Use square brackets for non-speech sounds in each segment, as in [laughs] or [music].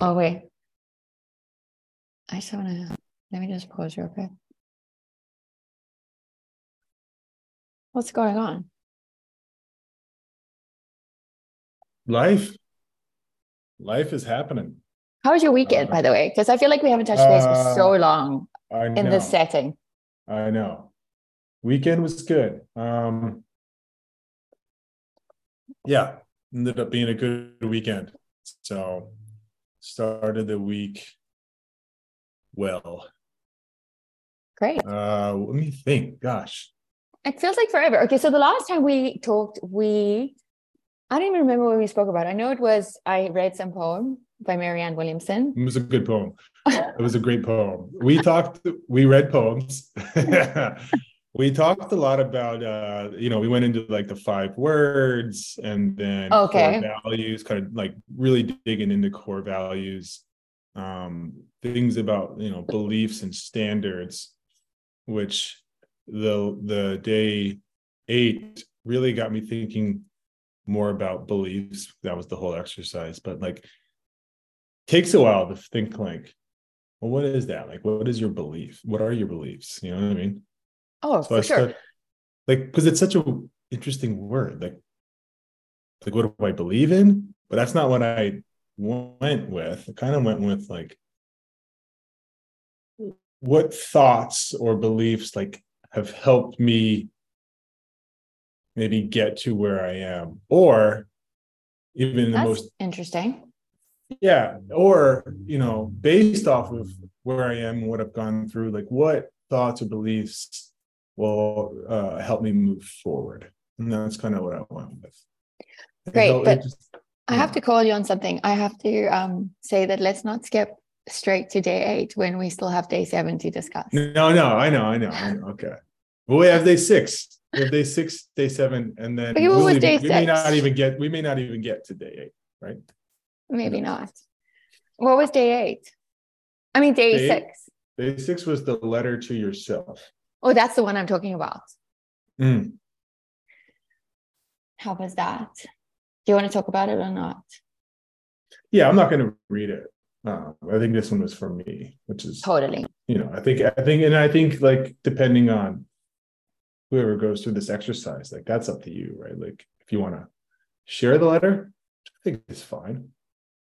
Oh wait. I just wanna let me just pause real quick. What's going on? Life. Life is happening. How was your weekend, Uh, by the way? Because I feel like we haven't touched base for uh, so long I in this setting. I know. Weekend was good. Um yeah, ended up being a good weekend. So started the week well. Great. Uh let me think. Gosh. It feels like forever. Okay, so the last time we talked, we I don't even remember what we spoke about. I know it was I read some poem by Marianne Williamson. It was a good poem. [laughs] It was a great poem. We talked, we read poems. [laughs] we talked a lot about uh, you know, we went into like the five words and then Okay. core values, kind of like really digging into core values, um, things about you know, beliefs and standards, which the the day eight really got me thinking more about beliefs. That was the whole exercise, but like takes a while to think like well what is that like what is your belief what are your beliefs you know what i mean Oh, so for i sure. start like because it's such a interesting word like like what do i believe in but that's not what i went with i kind of went with like what thoughts or beliefs like have helped me maybe get to where i am or even the most interesting. yeah or you know based off of where i am and what i've gone through like what thoughts or beliefs will uh, help me move forward and that's kind of what i went with Great, it but- just- I have to call you on something. I have to um, say that let's not skip straight to day eight when we still have day seven to discuss. no no i know i know i know okay well we have day six we have day six day seven and then we'll even- we may not even get we may not even get to day eight right Maybe not. What was day eight? I mean, day Day six. day six was the letter to yourself Oh, that's the one I'm talking about. Mm. How was that? Do you want to talk about it or not? yeah i'm not going to read it uh, i think this one was for me which is Totally. you know i think i think and i think like depending on whoever goes through this exercise like that's up to you right like if you want to share the letter i think it's fine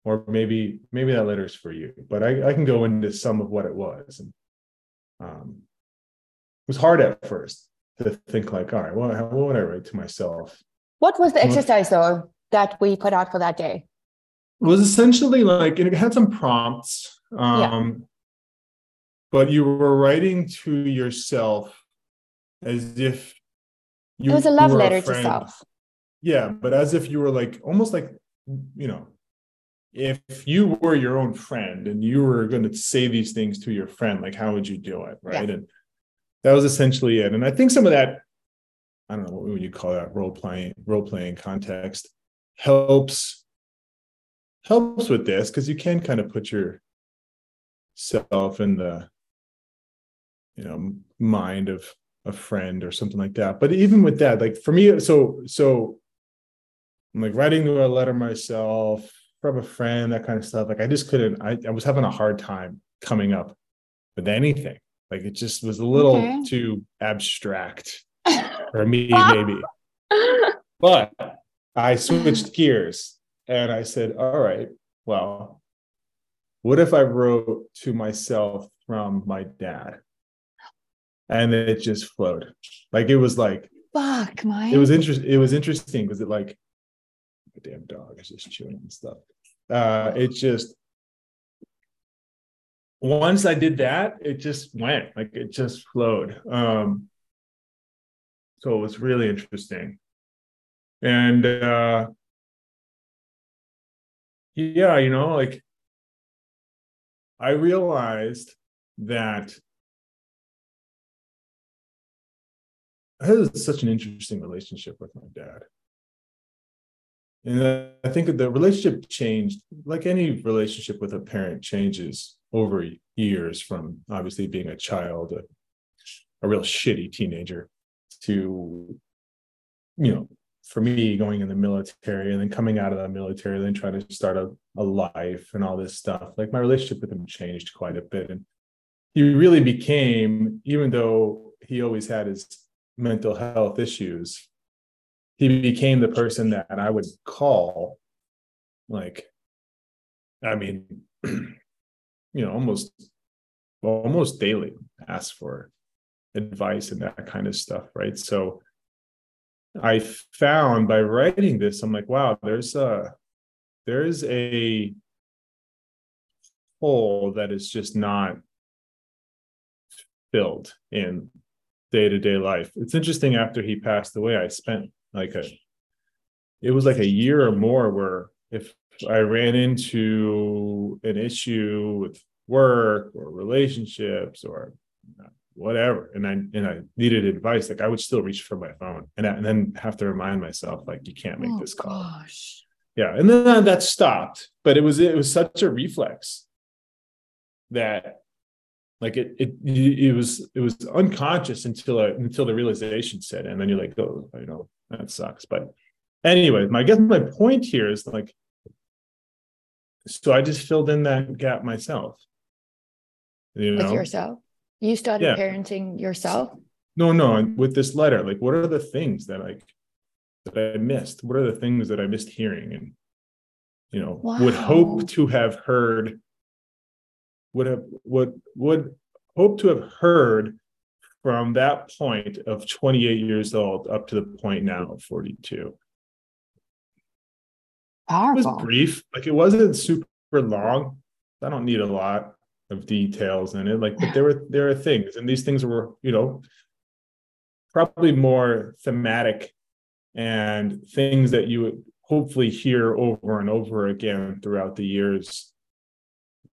or maybe maybe that letter is for you but i i can go into some of what it was and um was hard at first to think like all right well what would i write to myself What was the exercise though that we put out for that day? it was essentially like and it had some prompts um but you were writing to yourself as if you it was a love letter to friend. self. yeah but as if you were like almost like you know if you were your own friend and you were going to say these things to your friend like how would you do it right and that was essentially it. And i think some of that i don't know what would you call that role playing role playing context helps helps with this because you can kind of put yourself in the you know mind of a friend or something like that. But even with that like for me so so i'm like writing a letter myself from a friend that kind of stuff like i just couldn't i, I was having a hard time coming up with anything like it just was a little Okay. too abstract [laughs] for me maybe [laughs] but I switched gears and I said, all right, well, what if I wrote to myself from my dad? And it just flowed. Like it was like Fuck, Mike. it was interesting. It was interesting because it like the damn dog is just chewing and stuff. Uh it just once I did that, it just went like it just flowed. Um so it was really interesting. And uh yeah, you know, like I realized that I had such an interesting relationship with my dad. And I think the relationship changed, like any relationship with a parent changes over years from obviously being a child, a, a real shitty teenager, to, you know, for me going in the military and then coming out of the military then trying to start a, a life and all this stuff. Like my relationship with him changed quite a bit. And he really became even though he always had his mental health issues he became the person that i would call like i mean [clears throat] you know almost almost daily ask for advice and that kind of stuff right so I found by writing this, I'm like, wow, there's a there's a hole that is just not filled in day-to-day life. It's interesting after he passed away, I spent like a it was like a year or more where if I ran into an issue with work or relationships or whatever and i and i needed advice like i would still reach for my phone and, and then have to remind myself like you can't make oh, this call gosh. yeah and then that stopped but it was it was such a reflex that like it it it was it was unconscious until I, until the realization set in and then you're like oh you know that sucks but anyway my I guess my point here is like so i just filled in that gap myself you know? with yourself you started yeah. parenting yourself? No, no. With this letter, like, what are the things that like that I missed? What are the things that I missed hearing? And you know, wow. would hope to have heard. Would have would would hope to have heard from that point of 28 years old up to the point now of 42. Powerful. It was brief, like it wasn't super long. I don't need a lot of details in it like but there were there are things and these things were you know probably more thematic and things that you would hopefully hear over and over again throughout the years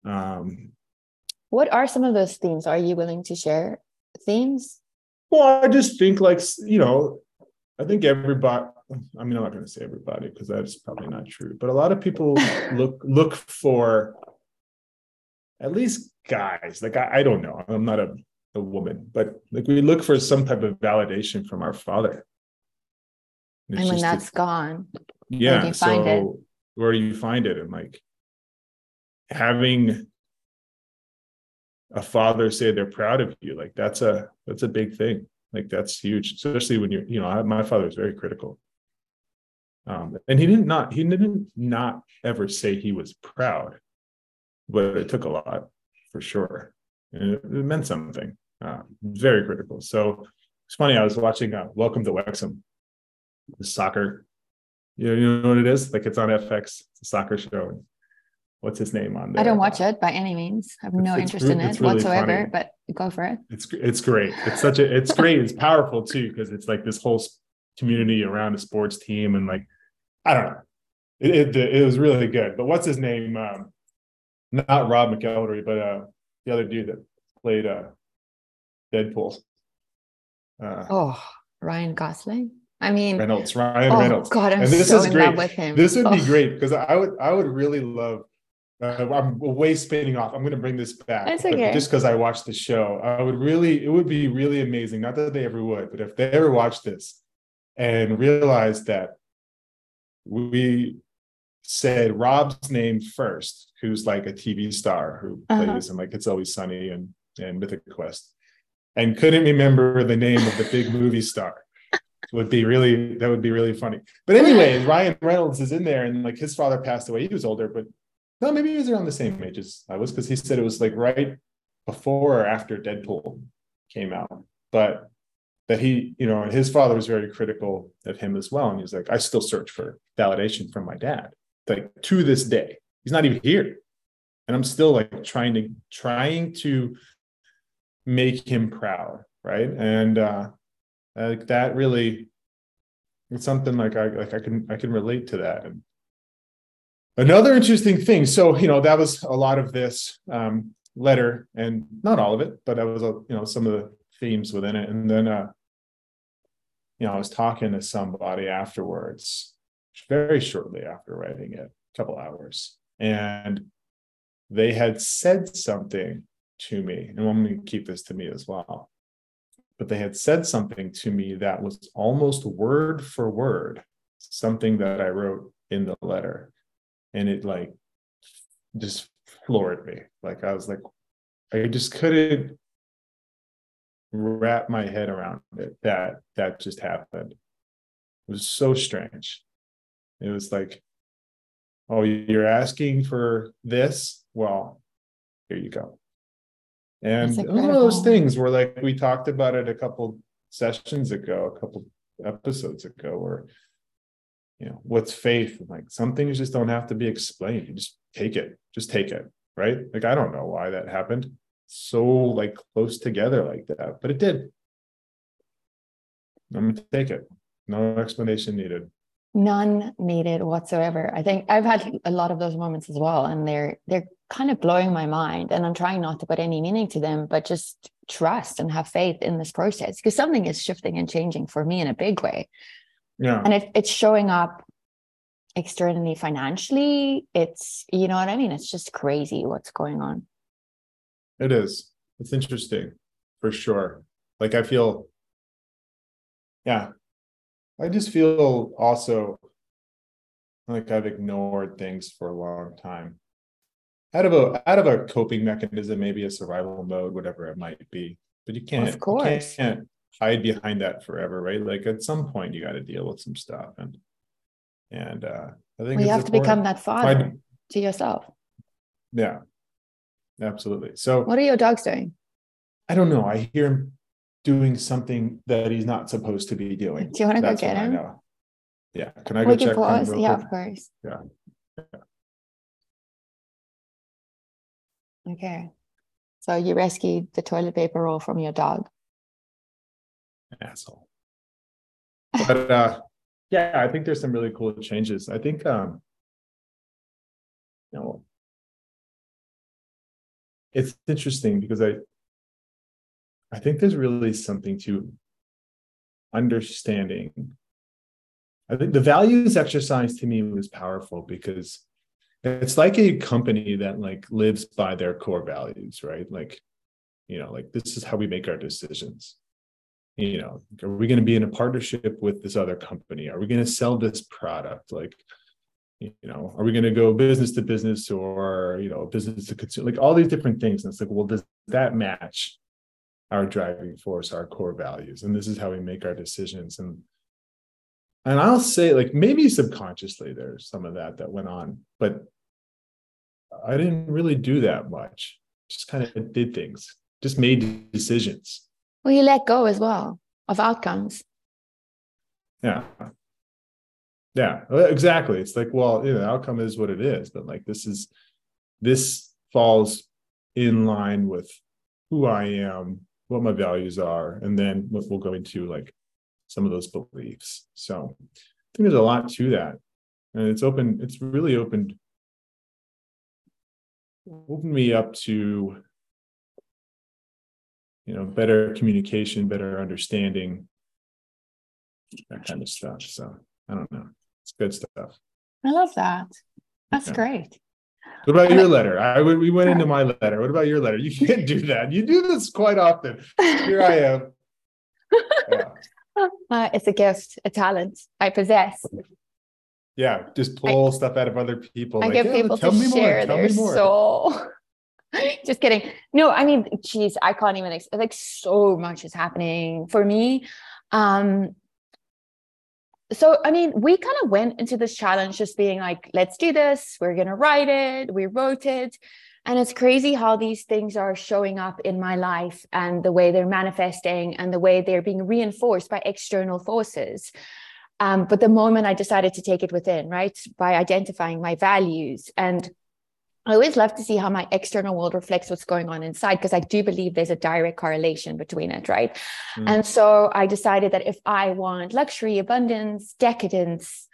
um what are some of those themes are you willing to share themes well i just think like you know i think everybody i mean i'm not going to say everybody because that's probably not true but a lot of people [laughs] look look for at least guys like I, I don't know i'm not a, a woman but like we look for some type of validation from our father. And when that's a, gone yeah so it? where do you find it? And like having a father say they're proud of you like that's a that's a big thing. Like that's huge especially when you're you know I, my father was very critical um and he didn't not he didn't not ever say he was proud but it took a lot for sure. And it, it meant something. Uh, very critical. So it's funny. I was watching uh, Welcome to Wrexham, the soccer. You know, you know what it is? Like it's on FX. It's a soccer show. What's his name on there? I don't watch it by any means. I have no it's, interest in it really whatsoever. Funny. But go for it. It's it's great. It's such a it's great. It's [laughs] powerful too because it's like this whole community around a sports team and like I don't know. It, it, it was really good. But what's his name? Um, not Rob McElhenney, but uh, the other dude that played uh, Deadpool. Uh, oh, Ryan Gosling. I mean, Reynolds, Ryan oh, Reynolds. God, I'm and this so is in great. love with him. This would oh. be great because I would, I would really love. Uh, I'm way spinning off. I'm going to bring this back. That's okay. Just because I watched the show, I would really, it would be really amazing. Not that they ever would, but if they ever watched this and realized that we said Rob's name first, who's like a TV star who uh-huh. plays in like It's Always Sunny and and Mythic Quest, and couldn't remember the name of the big movie star. Would be really that would be really funny. But anyway, [laughs] Ryan Reynolds is in there, and like his father passed away. He was older, but no, maybe he was around the same age as I was because he said it was like right before or after Deadpool came out. But that he, you know, his father was very critical of him as well. And he's like, I still search for validation from my dad like to this day. He's not even here. And I'm still like trying to trying to make him proud, right? And uh like that really it's something like I like I can I can relate to that. And another interesting thing. So, you know, that was a lot of this um letter and not all of it, but that was a you know some of the themes within it. And then uh you know, I was talking to somebody afterwards very shortly after writing it, a couple hours. And they had said something to me, and I'm to keep this to me as well. But they had said something to me that was almost word for word something that I wrote in the letter. And it like just floored me. Like I was like, I just couldn't wrap my head around it that that just happened. It was so strange. It was like, oh, you're asking for this? Well, here you go. And one of those things where like we talked about it a couple sessions ago, a couple episodes ago, where you know, what's faith? Like some things just don't have to be explained. You just take it, just take it, right? Like I don't know why that happened so like close together like that, but it did. I'm gonna take it. No explanation needed. None needed whatsoever. I think I've had a lot of those moments as well, and they're they're kind of blowing my mind. And I'm trying not to put any meaning to them, but just trust and have faith in this process because something is shifting and changing for me in a big way. Yeah. And it, it's showing up externally financially. It's you know what I mean? It's just crazy what's going on. It is. It's interesting for sure. Like I feel, yeah, I just feel also like I've ignored things for a long time. Out of a out of a coping mechanism, maybe a survival mode, whatever it might be. But you can't, of course. You can't hide behind that forever, right? Like at some point, you got to deal with some stuff, and and uh, I think well, you have to become that father I, to yourself. Yeah, absolutely. So, what are your dogs doing? I don't know. I hear him doing something that he's not supposed to be doing. Do you want to go get him? I know. Yeah. Can I go check pause? Yeah, quick? of course. Yeah. yeah. Okay. So you rescued the toilet paper roll from your dog. Asshole. But uh yeah, I think there's some really cool changes. I think um you know it's interesting because I I think there's really something to understanding. I think the values exercise to me was powerful because it's like a company that like lives by their core values, right? Like, you know, like this is how we make our decisions. You know, are we going to be in a partnership with this other company? Are we going to sell this product? Like, you know, are we going to go business to business or, you know, business to consumer? Like all these different things. And it's like, well, does that match our driving force, our core values? And this is how we make our decisions. And and I'll say, like, maybe subconsciously there's some of that that went on, but I didn't really do that much. Just kind of did things, just made decisions. Well, you let go as well of outcomes. Yeah yeah exactly. It's like well you know the outcome is what it is but like this is this falls in line with who i am what my values are and then we'll go into like some of those beliefs. So i think there's a lot to that. And it's open it's really opened opened me up to you know better communication better understanding that kind of stuff. So i don't know it's good stuff. I love that. That's yeah. great. What about your letter? I we went into my letter. What about your letter? You [laughs] can't do that. You do this quite often. Here I am. Yeah. [laughs] Uh, it's a gift, a talent I possess. Yeah, just pull I, stuff out of other people. I like, get yeah, people to share their soul. [laughs] just kidding. No, I mean, geez, I can't even like so much is happening for me. Um, so i mean we kind of went into this challenge just being like let's do this. We're going to write it. We wrote it. And it's crazy how these things are showing up in my life and the way they're manifesting and the way they're being reinforced by external forces. Um, but the moment i decided to take it within right by identifying my values and I always love to see how my external world reflects what's going on inside because I do believe there's a direct correlation between it, right? Mm. And so I decided that if I want luxury, abundance, decadence,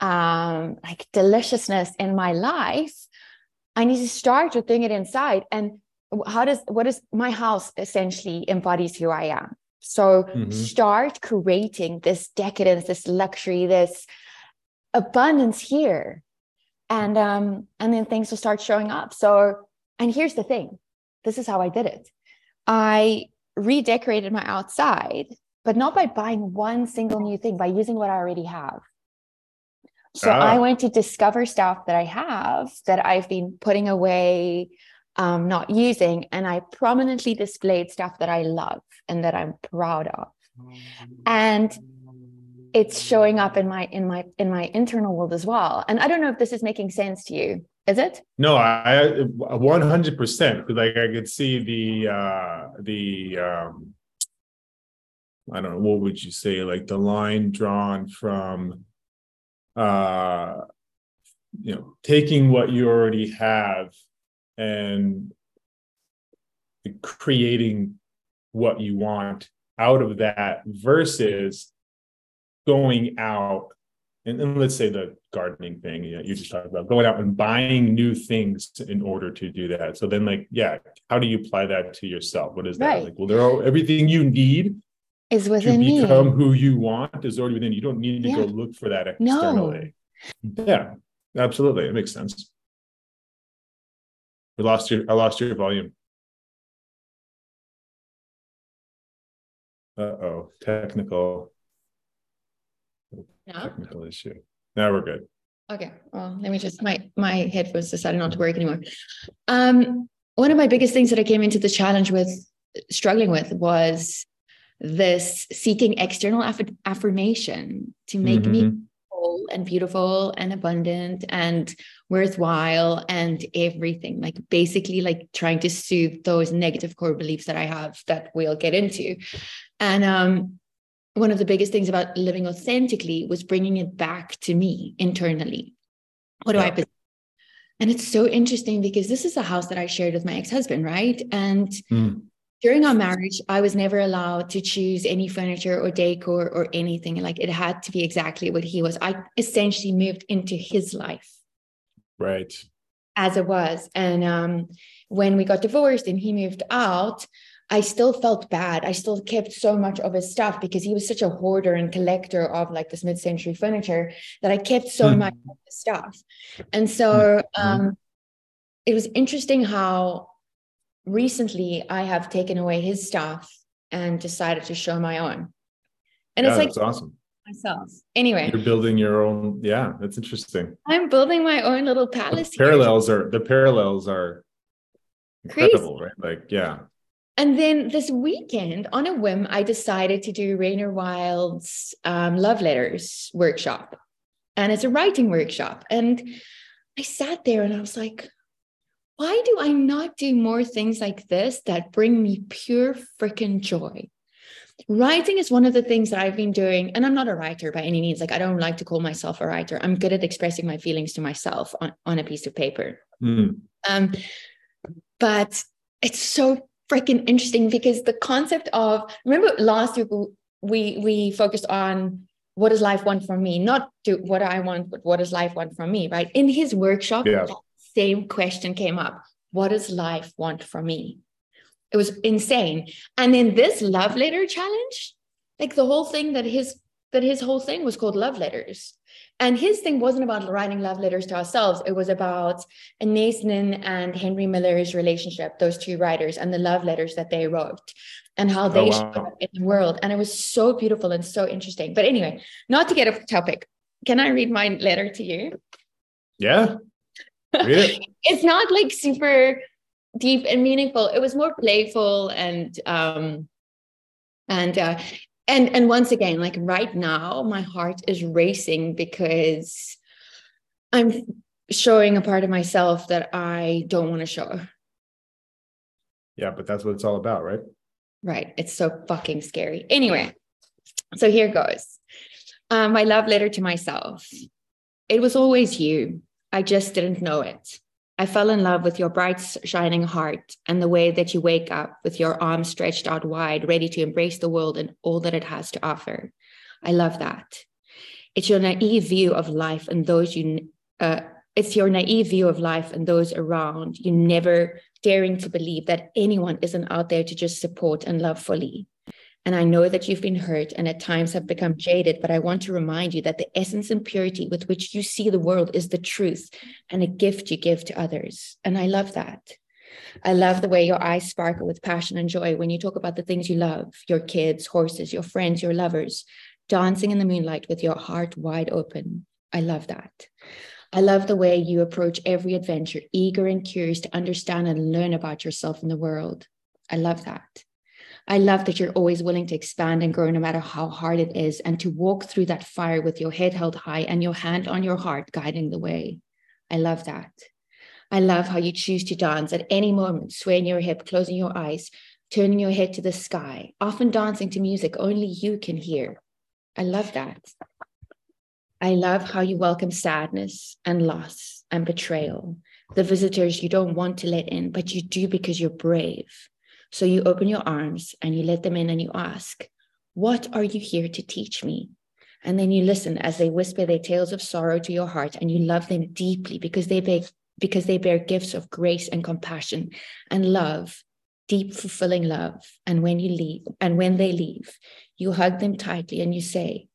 um, like deliciousness in my life, I need to start with doing it inside. And how does what is my house essentially embodies who I am? So mm-hmm. start creating this decadence, this luxury, this abundance here and um and then things will start showing up. So and here's the thing. This is how i did it. I redecorated my outside but not by buying one single new thing by using what i already have. So ah. I went to discover stuff that I have that I've been putting away, um, not using, and I prominently displayed stuff that I love and that I'm proud of. And it's showing up in my in my in my internal world as well. And I don't know if this is making sense to you. Is it? No, I 100 percent. Like I could see the uh the um I don't know what would you say like the line drawn from uh you know taking what you already have and creating what you want out of that versus going out and, and let's say the gardening thing you, know, you just talked about going out and buying new things in order to do that. So then like yeah how do you apply that to yourself? What is that? Right. like well there are everything you need is within to become me. who you want is already within you. Don't need to yeah. go look for that externally. No. yeah absolutely. It makes sense. We lost your i lost your volume. Uh-oh technical no? technical issue. Now we're good. Okay. Well, let me just my my headphones decided not to work anymore. Um, one of my biggest things that I came into the challenge with struggling with was this seeking external aff- affirmation to make mm-hmm. me whole and beautiful and abundant and worthwhile and everything like basically like trying to soothe those negative core beliefs that i have that we'll get into and um one of the biggest things about living authentically was bringing it back to me internally. What do yeah. I And it's so interesting because this is a house that I shared with my ex-husband, right? And mm. during our marriage, I was never allowed to choose any furniture or decor or anything. Like it had to be exactly what he was. I essentially moved into his life. Right. As it was. And um, when we got divorced and he moved out, I still felt bad. I still kept so much of his stuff because he was such a hoarder and collector of like this mid-century furniture that I kept so mm. much of his stuff. And so mm. um, it was interesting how recently I have taken away his stuff and decided to show my own. And yeah, it's like that's awesome. Myself. Anyway. You're building your own, yeah, that's interesting. I'm building my own little palace. The parallels here. are the parallels are incredible, Crazy. right? Like, yeah. And then this weekend, on a whim, I decided to do Rainier Wild's um, love letters workshop. And it's a writing workshop. And I sat there and I was like, why do I not do more things like this that bring me pure freaking joy? Writing is one of the things that I've been doing, and I'm not a writer by any means. Like, I don't like to call myself a writer. I'm good at expressing my feelings to myself on, on a piece of paper. Mm. Um, but it's so freaking interesting because the concept of remember last week we we focused on what does life want from me? Not do what i want but what does life want from me right? In his workshop yeah. same question came up. What does life want from me? It was insane. And in this love letter challenge like the whole thing that his that his whole thing was called love letters and his thing wasn't about writing love letters to ourselves. It was about Nin and Henry Miller's relationship, those two writers, and the love letters that they wrote and how they oh, wow. in the world. And it was so beautiful and so interesting. But anyway, not to get off topic, can I read my letter to you? Yeah. It. [laughs] it's not like super deep and meaningful. It was more playful and um and uh and and once again like right now my heart is racing because i'm showing a part of myself that i don't want to show. Yeah but that's what it's all about right? Right it's so fucking scary. Anyway so here goes. Um, my love letter to myself. It was always you. I just didn't know it I fell in love with your bright, shining heart and the way that you wake up with your arms stretched out wide, ready to embrace the world and all that it has to offer. I love that. It's your naive view of life and those you, uh, it's your naive view of life and those around you, never daring to believe that anyone isn't out there to just support and love fully. And I know that you've been hurt and at times have become jaded, but I want to remind you that the essence and purity with which you see the world is the truth and a gift you give to others. And I love that. I love the way your eyes sparkle with passion and joy when you talk about the things you love your kids, horses, your friends, your lovers, dancing in the moonlight with your heart wide open. I love that. I love the way you approach every adventure, eager and curious to understand and learn about yourself and the world. I love that. I love that you're always willing to expand and grow no matter how hard it is, and to walk through that fire with your head held high and your hand on your heart guiding the way. I love that. I love how you choose to dance at any moment, swaying your hip, closing your eyes, turning your head to the sky, often dancing to music only you can hear. I love that. I love how you welcome sadness and loss and betrayal, the visitors you don't want to let in, but you do because you're brave. So you open your arms and you let them in and you ask, What are you here to teach me? And then you listen as they whisper their tales of sorrow to your heart and you love them deeply because they bear, because they bear gifts of grace and compassion and love, deep, fulfilling love. And when you leave, and when they leave, you hug them tightly and you say,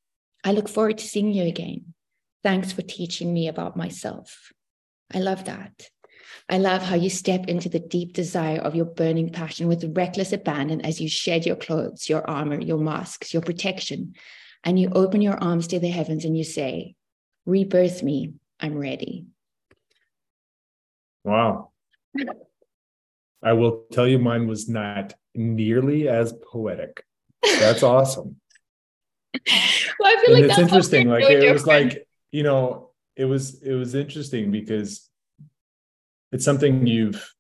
I look forward to seeing you again. Thanks for teaching me about myself. I love that. I love how you step into the deep desire of your burning passion with reckless abandon as you shed your clothes, your armor, your masks, your protection, and you open your arms to the heavens and you say, Rebirth me, I'm ready. Wow. [laughs] I will tell you, mine was not nearly as poetic. That's awesome. [laughs] well, I feel and like it's interesting. Like it different. was like, you know, it was it was interesting because it's something you've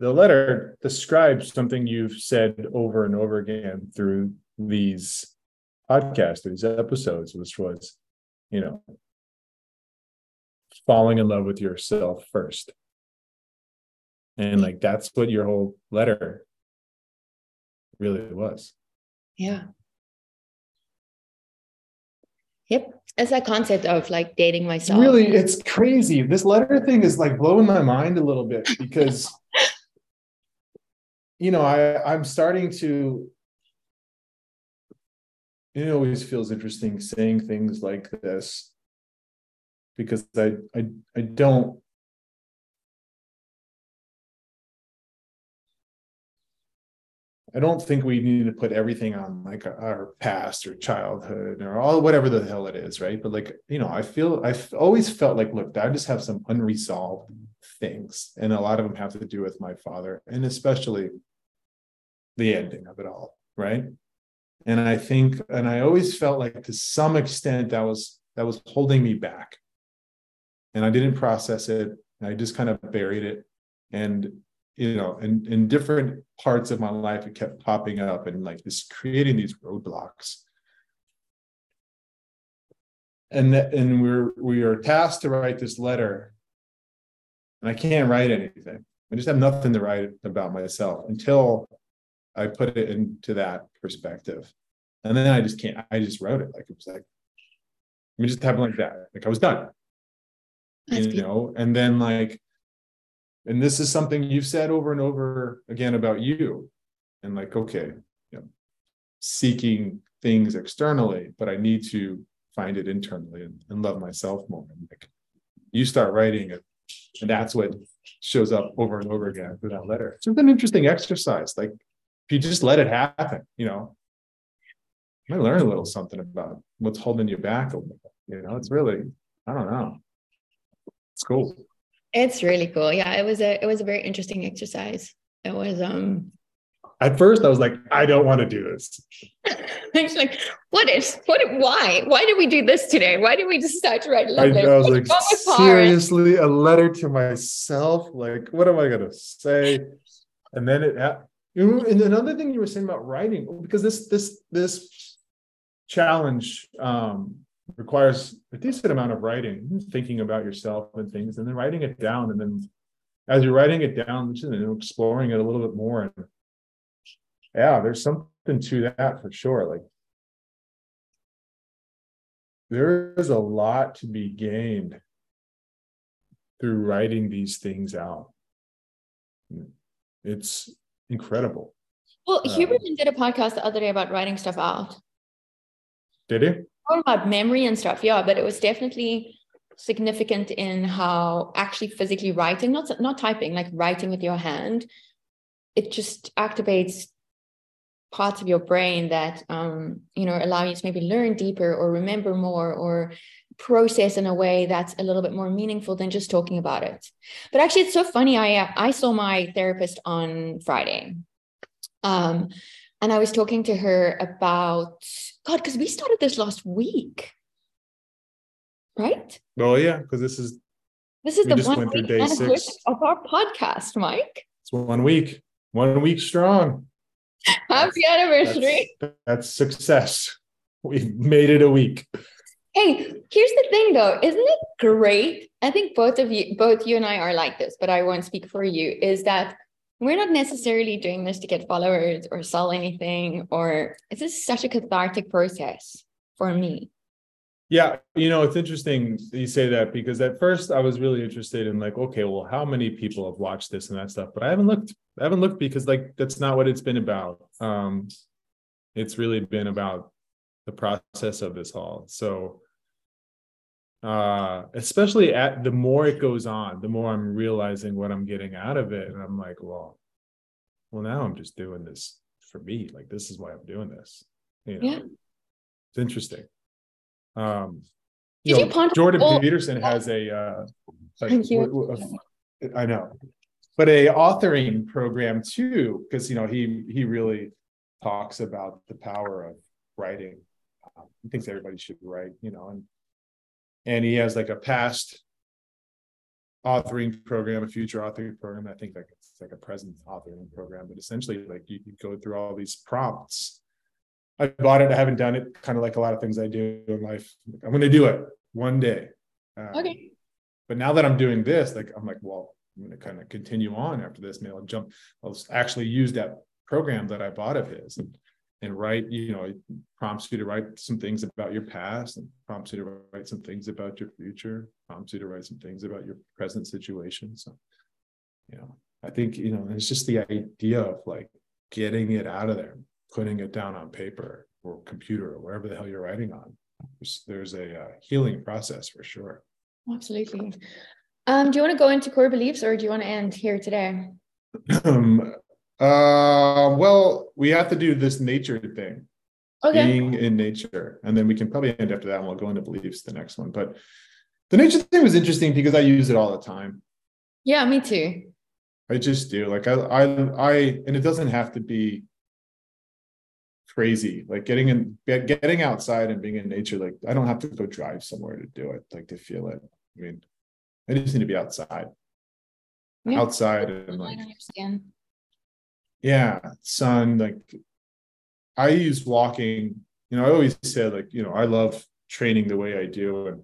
the letter describes something you've said over and over again through these podcasts, these episodes, which was, you know, falling in love with yourself first. And like that's what your whole letter really was. Yeah. Yep. It's that concept of like dating myself. Really, it's crazy. This letter thing is like blowing my mind a little bit because [laughs] you know, I I'm starting to it always feels interesting saying things like this because I I I don't I don't think we need to put everything on like our past or childhood or all whatever the hell it is, right? But like, you know, I feel I've always felt like, look, I just have some unresolved things. And a lot of them have to do with my father, and especially the ending of it all, right? And I think, and I always felt like to some extent that was that was holding me back. And I didn't process it. I just kind of buried it. And you know, in, in different parts of my life, it kept popping up and like this creating these roadblocks. And that, and we're we are tasked to write this letter, and I can't write anything. I just have nothing to write about myself until I put it into that perspective. And then I just can't, I just wrote it. Like it was like, I mean, just happened like that. Like I was done. That's you beautiful. know, and then like and this is something you've said over and over again about you. And like okay you know, seeking things externally but i need to find it internally and, and love myself more. And like you start writing it and that's what shows up over and over again through that letter. It's an interesting exercise. Like if you just let it happen you know you might learn a little something about what's holding you back a little you know it's really i don't know. It's cool it's really cool. Yeah, it was a it was a very interesting exercise. It was um at first I was like, I don't want to do this. [laughs] I was like, what is what why? Why did we do this today? Why did we decide to write a letter? I, I was like, seriously, a letter to myself? Like, what am I gonna say? And then it and another thing you were saying about writing, because this this this challenge um requires a decent amount of writing, thinking about yourself and things, and then writing it down. And then as you're writing it down, exploring it a little bit more. And yeah, there's something to that for sure. Like there is a lot to be gained through writing these things out. It's incredible. Well, Huberman um, did a podcast the other day about writing stuff out. Did he? About memory and stuff, yeah, but it was definitely significant in how actually physically writing, not not typing, like writing with your hand, it just activates parts of your brain that um, you know allow you to maybe learn deeper or remember more or process in a way that's a little bit more meaningful than just talking about it. But actually, it's so funny. I uh, I saw my therapist on Friday, um, and I was talking to her about God because we started this last week, right? Oh yeah, because this is this is the one week day six. of our podcast, Mike. It's one week, one week strong. [laughs] Happy anniversary. That's, that's success. We've made it a week. Hey, here's the thing though, isn't it great? I think both of you, both you and I are like this, but I won't speak for you, is that we're not necessarily doing this to get followers or sell anything, or it's just such a cathartic process for me. Yeah, you know, it's interesting you say that because at first I was really interested in like, okay, well, how many people have watched this and that stuff, but I haven't looked. I haven't looked because like that's not what it's been about. Um, it's really been about the process of this all. So uh especially at the more it goes on the more i'm realizing what i'm getting out of it and i'm like well well now i'm just doing this for me like this is why i'm doing this you know yeah. it's interesting um you Did know, you jordan oh. peterson has a uh like, Thank you. i know but a authoring program too because you know he he really talks about the power of writing um, he thinks everybody should write you know and and he has like a past authoring program, a future authoring program. I think like it's like a present authoring program, but essentially like you can go through all these prompts. I bought it. I haven't done it. Kind of like a lot of things I do in life. I'm going to do it one day. Um, okay. But now that I'm doing this, like I'm like, well, I'm going to kind of continue on after this. Maybe I'll jump. I'll actually use that program that I bought of his and and write you know it prompts you to write some things about your past and prompts you to write some things about your future prompts you to write some things about your present situation so you know i think you know it's just the idea of like getting it out of there putting it down on paper or computer or wherever the hell you're writing on. There's, there's a uh, healing process for sure. Absolutely. Um, do you want to go into core beliefs or do you want to end here today? Um, uh, well, we have to do this nature thing. Okay. Being in nature. And then we can probably end after that and we'll go into beliefs the next one. But the nature thing was interesting because I use it all the time. Yeah, me too. I just do. Like I I I and it doesn't have to be crazy. Like getting in getting outside and being in nature, like I don't have to go drive somewhere to do it, like to feel it. I mean, I just need to be outside. Yeah. Outside and like yeah son like i use walking you know i always said like you know i love training the way i do and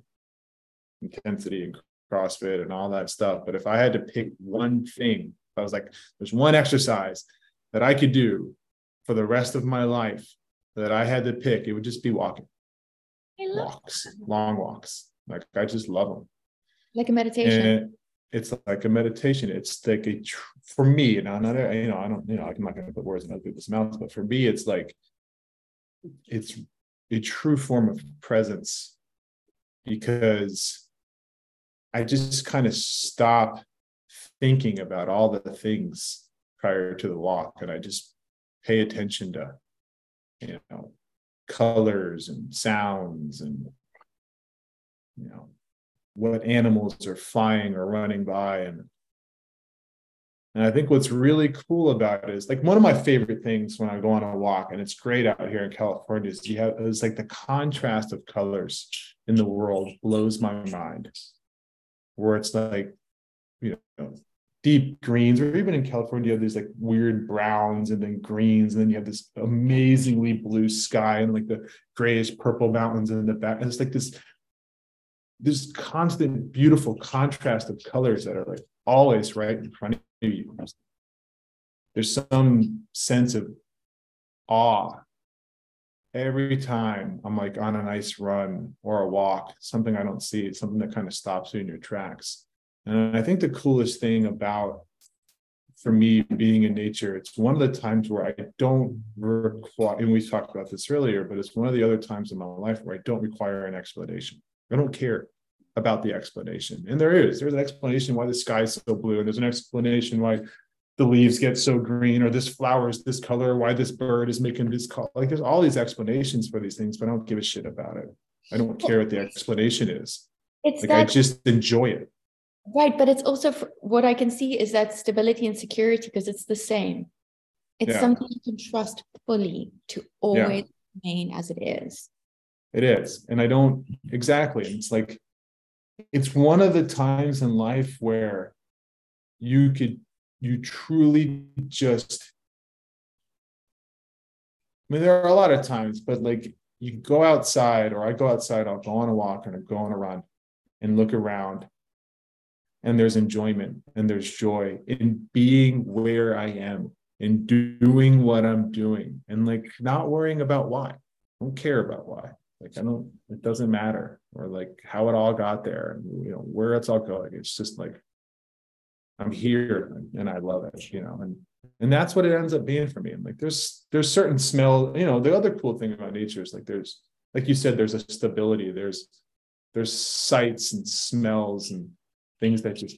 intensity and crossfit and all that stuff but if i had to pick one thing i was like there's one exercise that i could do for the rest of my life that i had to pick it would just be walking. Walks long walks like i just love them like a meditation? And, it's like a meditation. It's like a for me, and not you know, I don't, you know, I'm not going to put words in other people's mouths, but for me, it's like it's a true form of presence because I just kind of stop thinking about all the things prior to the walk, and I just pay attention to, you know, colors and sounds and you know what animals are flying or running by and and I think what's really cool about it is like one of my favorite things when I go on a walk, and it's great out here in California, is you have is like the contrast of colors in the world blows my mind. Where it's like, you know, deep greens, or even in California, you have these like weird browns and then greens, and then you have this amazingly blue sky and like the grayish purple mountains in the back. And it's like this this constant beautiful contrast of colors that are like always right in front of there's some sense of awe every time i'm like on a nice run or a walk something i don't see it's something that kind of stops you in your tracks. And i think the coolest thing about for me being in nature it's one of the times where i don't require and we talked about this earlier but it's one of the other times in my life where i don't require an explanation. I don't care about the explanation. And there is. There's an explanation why the sky is so blue, and there's an explanation why the leaves get so green, or this flower is this color, why this bird is making this call. Like there's all these explanations for these things, but I don't give a shit about it. I don't care what the explanation is. It's like that, I just enjoy it. Right, but it's also what I can see is that stability and security because it's the same. It's yeah. something you can trust fully to always yeah. remain as it is. It is. And I don't exactly. It's like it's one of the times in life where you could you truly just I mean, there are a lot of times, but like you go outside, or I go outside, I'll go on a walk and I go on a run and look around and there's enjoyment and there's joy in being where I am and doing what I'm doing and like not worrying about why. I don't care about why. Like I don't, it doesn't matter or like how it all got there you know where it's all going. It's just like I'm here and I love it, you know, and and that's what it ends up being for me. And like there's there's certain smell, you know, the other cool thing about nature is like there's like you said, there's a stability, there's there's sights and smells and things that just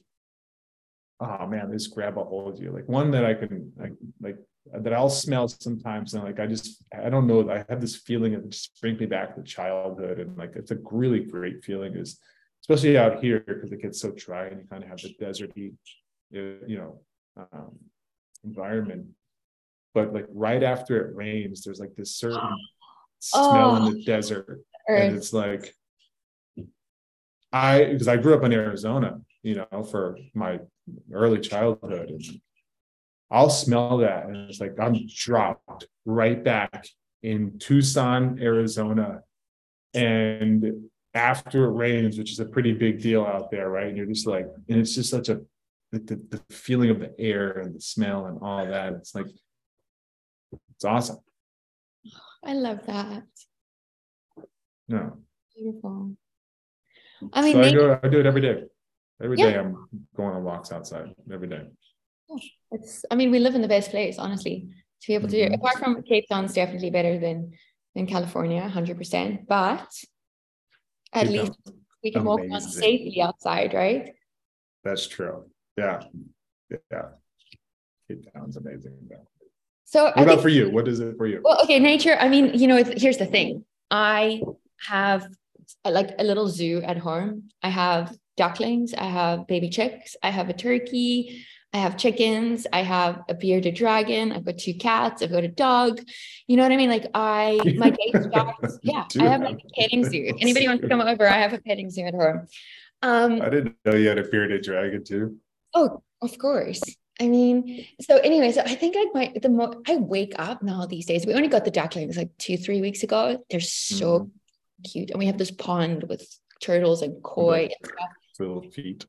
oh man just grab a hold of you like one that i can like like that i'll smell sometimes and like i just i don't know i have this feeling of just brings me back to childhood and like it's a really great feeling is especially out here because it gets so dry and you kind of have the deserty you know um, environment but like right after it rains there's like this certain oh, smell in the desert earth. and it's like I because I grew up in Arizona, you know, for my early childhood, and I'll smell that, and it's like I'm dropped right back in Tucson, Arizona, and after it rains, which is a pretty big deal out there, right? And you're just like, and it's just such a the, the, feeling of the air and the smell and all that. It's like it's awesome. I love that. No. Beautiful. I mean, so maybe, I, go, I do it every day. Every yeah. day I'm going on walks outside every day. It's, I mean, we live in the best place, honestly, to be able to mm-hmm. do Apart from Cape Town's definitely better than than California, 100%. But at Cape least Town. we can Amazing. walk safely outside, right? That's true. Yeah. Yeah. Cape Town's amazing. So, what I about think, for you? What is it for you? Well, okay, nature. I mean, you know, here's the thing. I have like a little zoo at home. I have ducklings, I have baby chicks, I have a turkey, I have chickens, I have a bearded dragon, I've got two cats, I've got a dog. You know what I mean? Like I my [laughs] day starts, yeah, I have like a petting zoo. If anybody wants to come over, I have a petting zoo at home. Um I didn't know you had a bearded dragon too. Oh, of course. I mean, so anyway, so I think like my the more I wake up now these days. We only got the ducklings like two, three weeks ago. They're so mm-hmm cute. And we have this pond with turtles and koi and Little feet.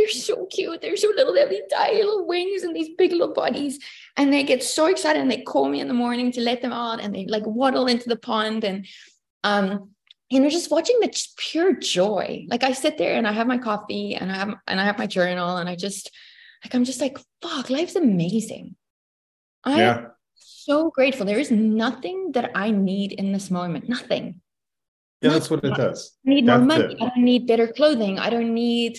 They're so cute. They're so little. They have these tiny little wings and these big little bodies. And they get so excited and they call me in the morning to let them out and they like waddle into the pond and um you know just watching the just pure joy. Like I sit there and I have my coffee and I have and I have my journal and I just like I'm just like fuck, life's amazing. I yeah so grateful. There is nothing that I need in this moment. Nothing. Yeah, that's what it does. I need that's more money. It. I don't need better clothing. I don't need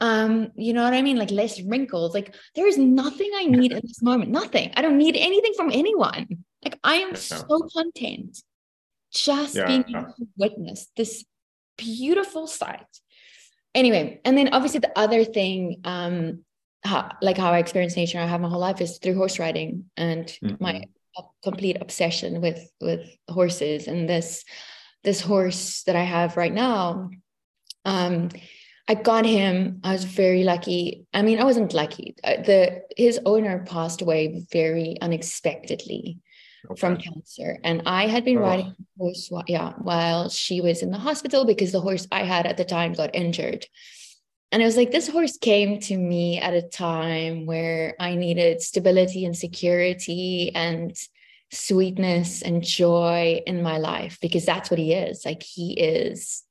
um, you know what I mean? Like less wrinkles. Like there is nothing I need in this moment. Nothing. I don't need anything from anyone. Like I am so content just yeah. being able to witness this beautiful sight. Anyway, and then obviously the other thing, um, how, like how I experience nature, I have my whole life is through horse riding and mm-hmm. my complete obsession with with horses and this this horse that I have right now. Um, I got him. I was very lucky. I mean, I wasn't lucky. Uh, the his owner passed away very unexpectedly okay. from cancer, and I had been oh. riding horse. Yeah, while she was in the hospital because the horse I had at the time got injured. And I was like this horse came to me at a time where I needed stability and security and sweetness and joy in my life because that's what he is. Like he is.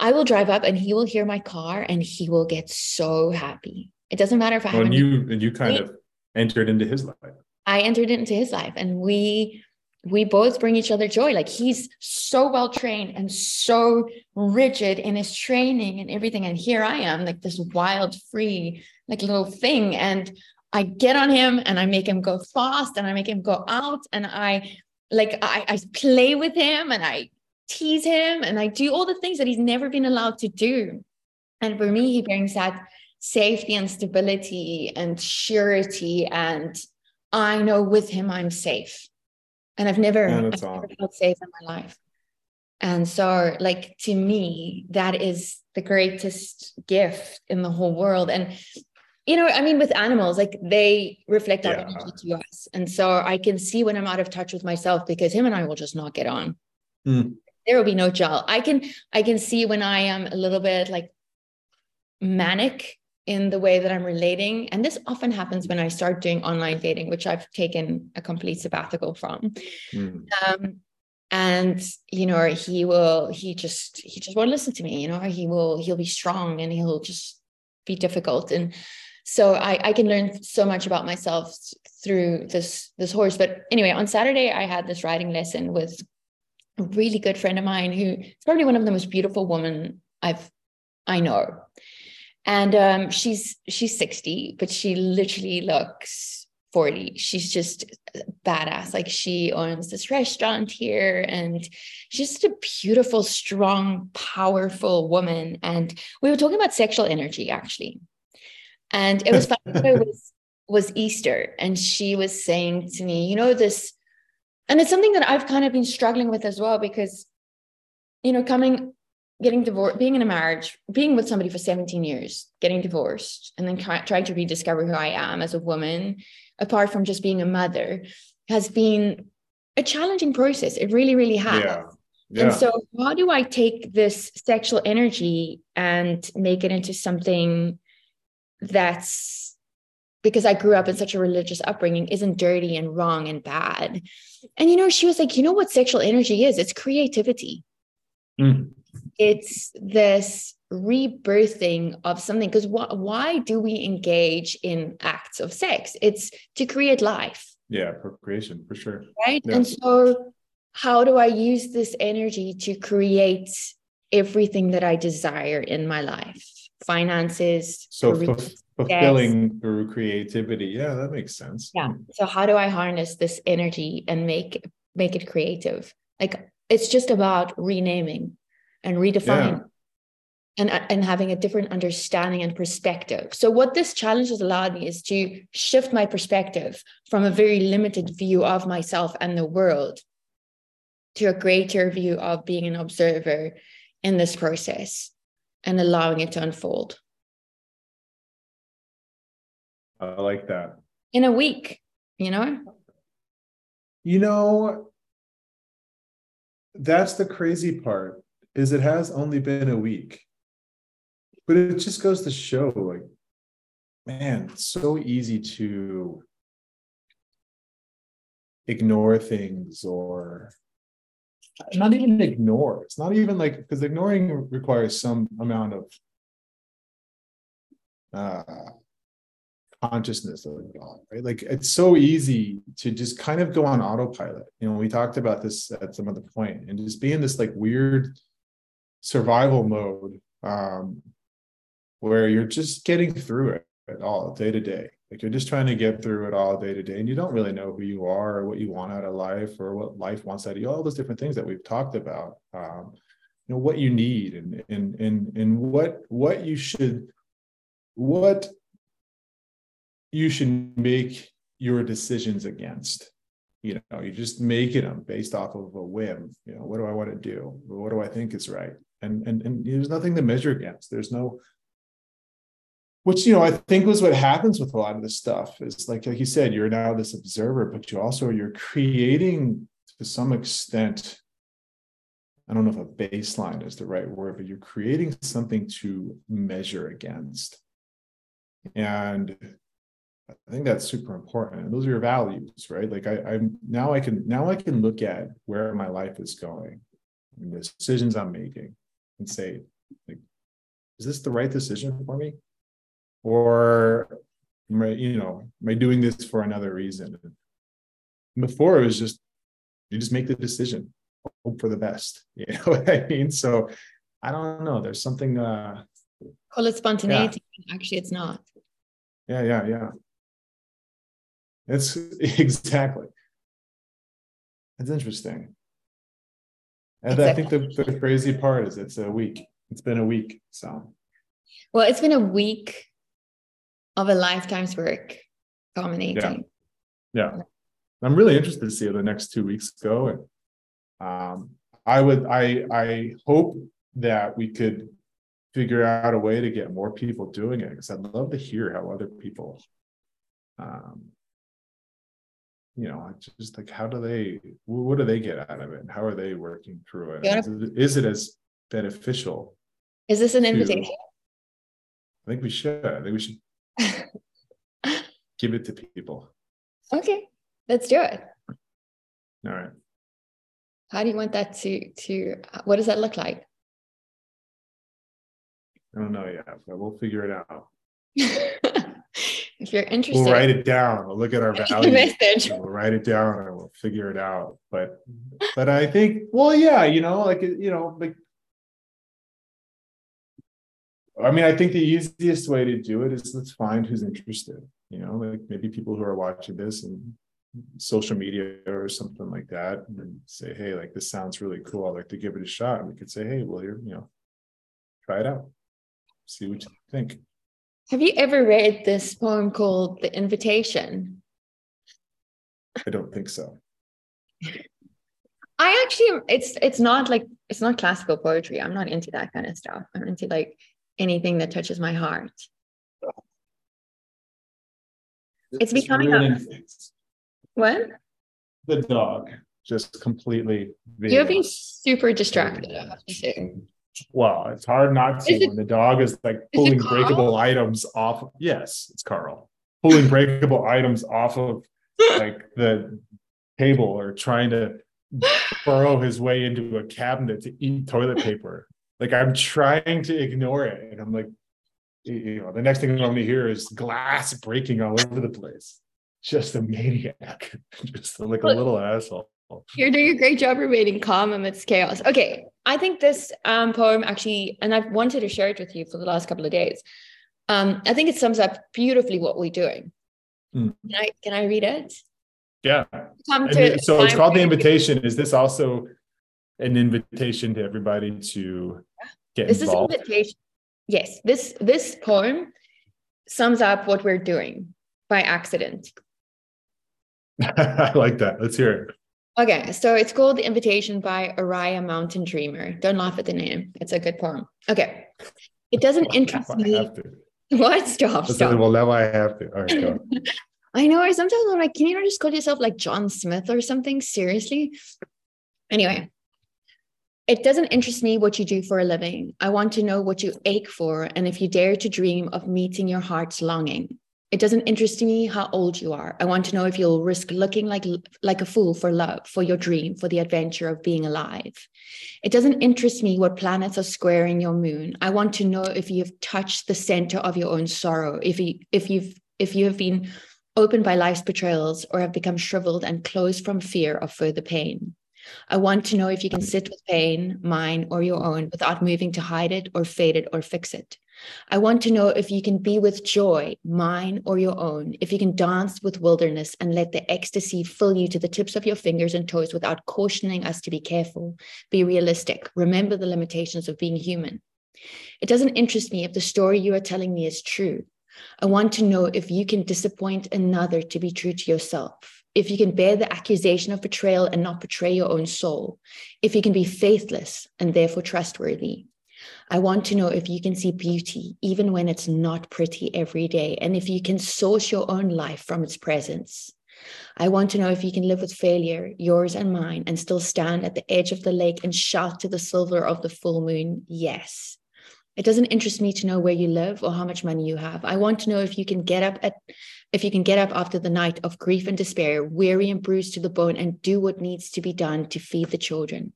I will drive up and he will hear my car and he will get so happy. It doesn't matter if I well, have. you and you kind of entered into his life. I entered into his life, and we we both bring each other joy. Like he's so well trained and so rigid in his training and everything. And here I am, like this wild, free, like little thing. And I get on him and I make him go fast and I make him go out and I like I, I play with him and I tease him and I do all the things that he's never been allowed to do. And for me, he brings that safety and stability and surety. And I know with him, I'm safe. And I've never, I've never felt safe in my life. And so, like, to me, that is the greatest gift in the whole world. And, you know, I mean, with animals, like they reflect our yeah. energy to us. And so I can see when I'm out of touch with myself because him and I will just not get on. Mm. There will be no gel. I can, I can see when I am a little bit like manic in the way that I'm relating. And this often happens when I start doing online dating, which I've taken a complete sabbatical from. Mm. Um, and you know he will he just he just won't listen to me you know he will he'll be strong and he'll just be difficult and so I, I can learn so much about myself through this this horse but anyway on saturday i had this riding lesson with really good friend of mine who is probably one of the most beautiful women i've i know. And um, she's she's 60 but she literally looks 40 she's just badass. Like she owns this restaurant here and she's just a beautiful strong powerful woman. And we were talking about sexual energy actually. And it was it was was easter and she was saying to me you know this and it's something that i've kind of been struggling with as well because you know coming getting divorced being in a marriage being with somebody for 17 years getting divorced and then trying to rediscover who i am as a woman apart from just being a mother, has been a challenging process. It really, really has. Yeah. Yeah. And so, how do I take this sexual energy and make it into something that's because I grew up in such a religious upbringing, isn't dirty and wrong and bad. And, you know, she was like, you know what sexual energy is? It's creativity. Mm. It's this rebirthing of something because wh- why do we engage in acts of sex it's to create life yeah procreation for sure right yeah. and so how do i use this energy to create everything that i desire in my life finances so fulfilling through creativity. Yeah that makes sense. Yeah. So how do i harness this energy and make make it creative? Like it's just about renaming and redefining yeah. and, and having a different understanding and perspective. So, what this challenge has allowed me is to shift my perspective from a very limited view of myself and the world to a greater view of being an observer in this process and allowing it to unfold. I like that. In a week, you know? You know, that's the crazy part is it has only been a week but it just goes to show like man so easy to ignore things or not even ignore it's not even like because ignoring requires some amount of uh consciousness of it all right like it's so easy to just kind of go on autopilot you know we talked about this at some other point and just be in this like weird survival mode um where you're just getting through it, all day to day. Like you're just trying to get through it all day to day, and you don't really know who you are or what you want out of life or what life wants out of you. All those different things that we've talked about. Um, you know what you need and and and and what what you should what you should make your decisions against you know you're just making them based off of a whim you know what do i want to do? What do i think is right? And and and there's nothing to measure against. There's no which you know i think was what happens with a lot of this stuff is like like you said you're now this observer but you also you're creating to some extent i don't know if a baseline is the right word but you're creating something to measure against. And i think that's super important and those are your values right like i i'm now i can now i can look at where my life is going and the decisions i'm making and say like is this the right decision for me or am I, you know, am I doing this for another reason? Before it was just you just make the decision, hope for the best. [laughs] You know what I mean? So I don't know. There's something uh call it spontaneity. Yeah. Actually, it's not. Yeah, yeah, yeah. It's [laughs] exactly. That's interesting. And exactly. I think the, the crazy part is it's a week. It's been a week. So, well, it's been a week of a lifetime's work culminating. Yeah. yeah. I'm really interested to see how the next two weeks go. And um, I would, I, I hope that we could figure out a way to get more people doing it because I'd love to hear how other people, um, you know, just like how do they, what do they get out of it? How are they working through it? Is it, is it as beneficial? Is this an invitation? I think we should. I think we should [laughs] give it to people. Okay, let's do it. All right. How do you want that to to uh, what does that look like? I don't know yet, but we'll figure it out. [laughs] if you're interested, we'll write it down. We'll look at our [laughs] value. Message. We'll write it down and we'll figure it out. But but I think, well, yeah, you know, like you know, like I mean, I think the easiest way to do it is let's find who's interested. You know, like maybe people who are watching this and social media or something like that, and say, hey, like this sounds really cool. I'd like to give it a shot. And we could say, hey, well, you're, you know, try it out, see what you think. Have you ever read this poem called The Invitation? I don't think so. I actually, it's it's not like it's not classical poetry. I'm not into that kind of stuff. I'm into like anything that touches my heart. It's, it's becoming a, what? The dog just completely. You're being super distracted. Well, it's hard not to when the dog is like pulling is breakable items off. Of, yes, it's Carl pulling breakable items off of like the table or trying to burrow his way into a cabinet to eat toilet paper. Like I'm trying to ignore it, and I'm like, you know, the next thing I'm going to hear is glass breaking all over the place. Just a maniac, [laughs] just like a little asshole. You're doing a great job remaining calm amidst chaos. Okay, I think this um, poem actually, and I've wanted to share it with you for the last couple of days. Um, I think it sums up beautifully what we're doing. Mm. Can I can I read it? Yeah. so it's called the invitation. Is this also an invitation to everybody to get this involved? is invitation. Yes, this this poem sums up what we're doing by accident. [laughs] I like that. Let's hear it. Okay, so it's called The Invitation by Oriah Mountain Dreamer. Don't laugh at the name. It's a good poem. Okay. It doesn't interest me. What? Stop, stop. Well, now I have to. All right, go. [laughs] I know. I sometimes I'm like, can you not just call yourself like John Smith or something? Seriously? Anyway, it doesn't interest me what you do for a living. I want to know what you ache for and if you dare to dream of meeting your heart's longing. It doesn't interest me how old you are. I want to know if you'll risk looking like like a fool for love, for your dream, for the adventure of being alive. It doesn't interest me what planets are squaring your moon. I want to know if you've touched the center of your own sorrow, if you if you've if you have been opened by life's betrayals or have become shriveled and closed from fear of further pain. I want to know if you can mm-hmm. sit with pain, mine or your own, without moving to hide it or fade it or fix it. I want to know if you can be with joy, mine or your own, if you can dance with wilderness and let the ecstasy fill you to the tips of your fingers and toes without cautioning us to be careful, be realistic, remember the limitations of being human. It doesn't interest me if the story you are telling me is true. I want to know if you can disappoint another to be true to yourself if you can bear the accusation of betrayal and not betray your own soul, if you can be faithless and therefore trustworthy. I want to know if you can see beauty even when it's not pretty every day, and if you can source your own life from its presence. I want to know if you can live with failure, yours and mine, and still stand at the edge of the lake and shout to the silver of the full moon, yes. It doesn't interest me to know where you live or how much money you have. I want to know if you can get up at if you can get up after the night of grief and despair, weary and bruised to the bone, and do what needs to be done to feed the children.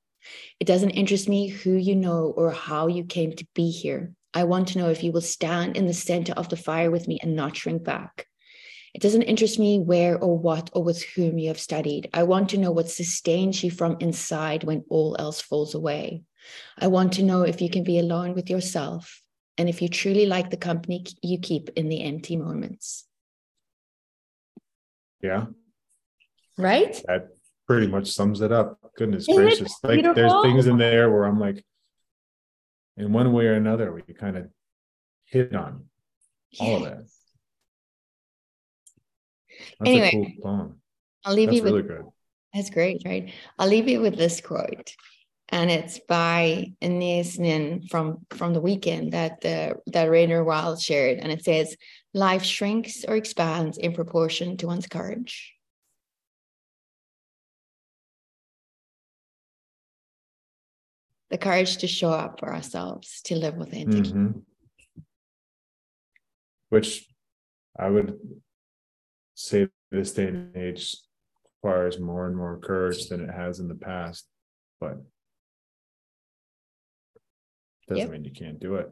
It doesn't interest me who you know or how you came to be here. I want to know if you will stand in the center of the fire with me and not shrink back. It doesn't interest me where or what or with whom you have studied. I want to know what sustains you from inside when all else falls away. I want to know if you can be alone with yourself and if you truly like the company you keep in the empty moments. Yeah. Right? That pretty much sums it up. goodness Isn't gracious. Like there's things in there where I'm like, in one way or another, we kind of hit on all of that. That's anyway, cool poem. I'll leave That's you with really good. That's great, right? I'll leave you with this quote, and it's by Anais Nin from from the weekend that uh, that Rainer Wild shared, and it says, "Life shrinks or expands in proportion to one's courage." The courage to show up for ourselves, to live authentically. Mm-hmm. Which I would say this day and age requires more and more courage than it has in the past, but doesn't yep. mean you can't do it.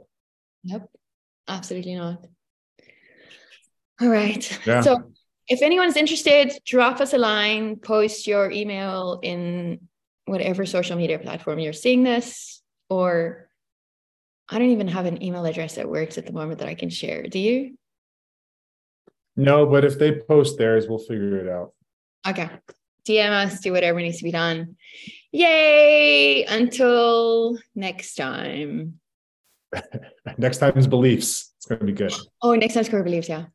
Yep, absolutely not. All right. Yeah. So if anyone's interested, drop us a line, post your email in whatever social media platform you're seeing this, or I don't even have an email address that works at the moment that I can share. Do you? No, but if they post theirs, we'll figure it out. Okay. DM us, do whatever needs to be done. Yay! Until next time. [laughs] next time is beliefs. It's going to be good. Oh, next time's core beliefs. Yeah.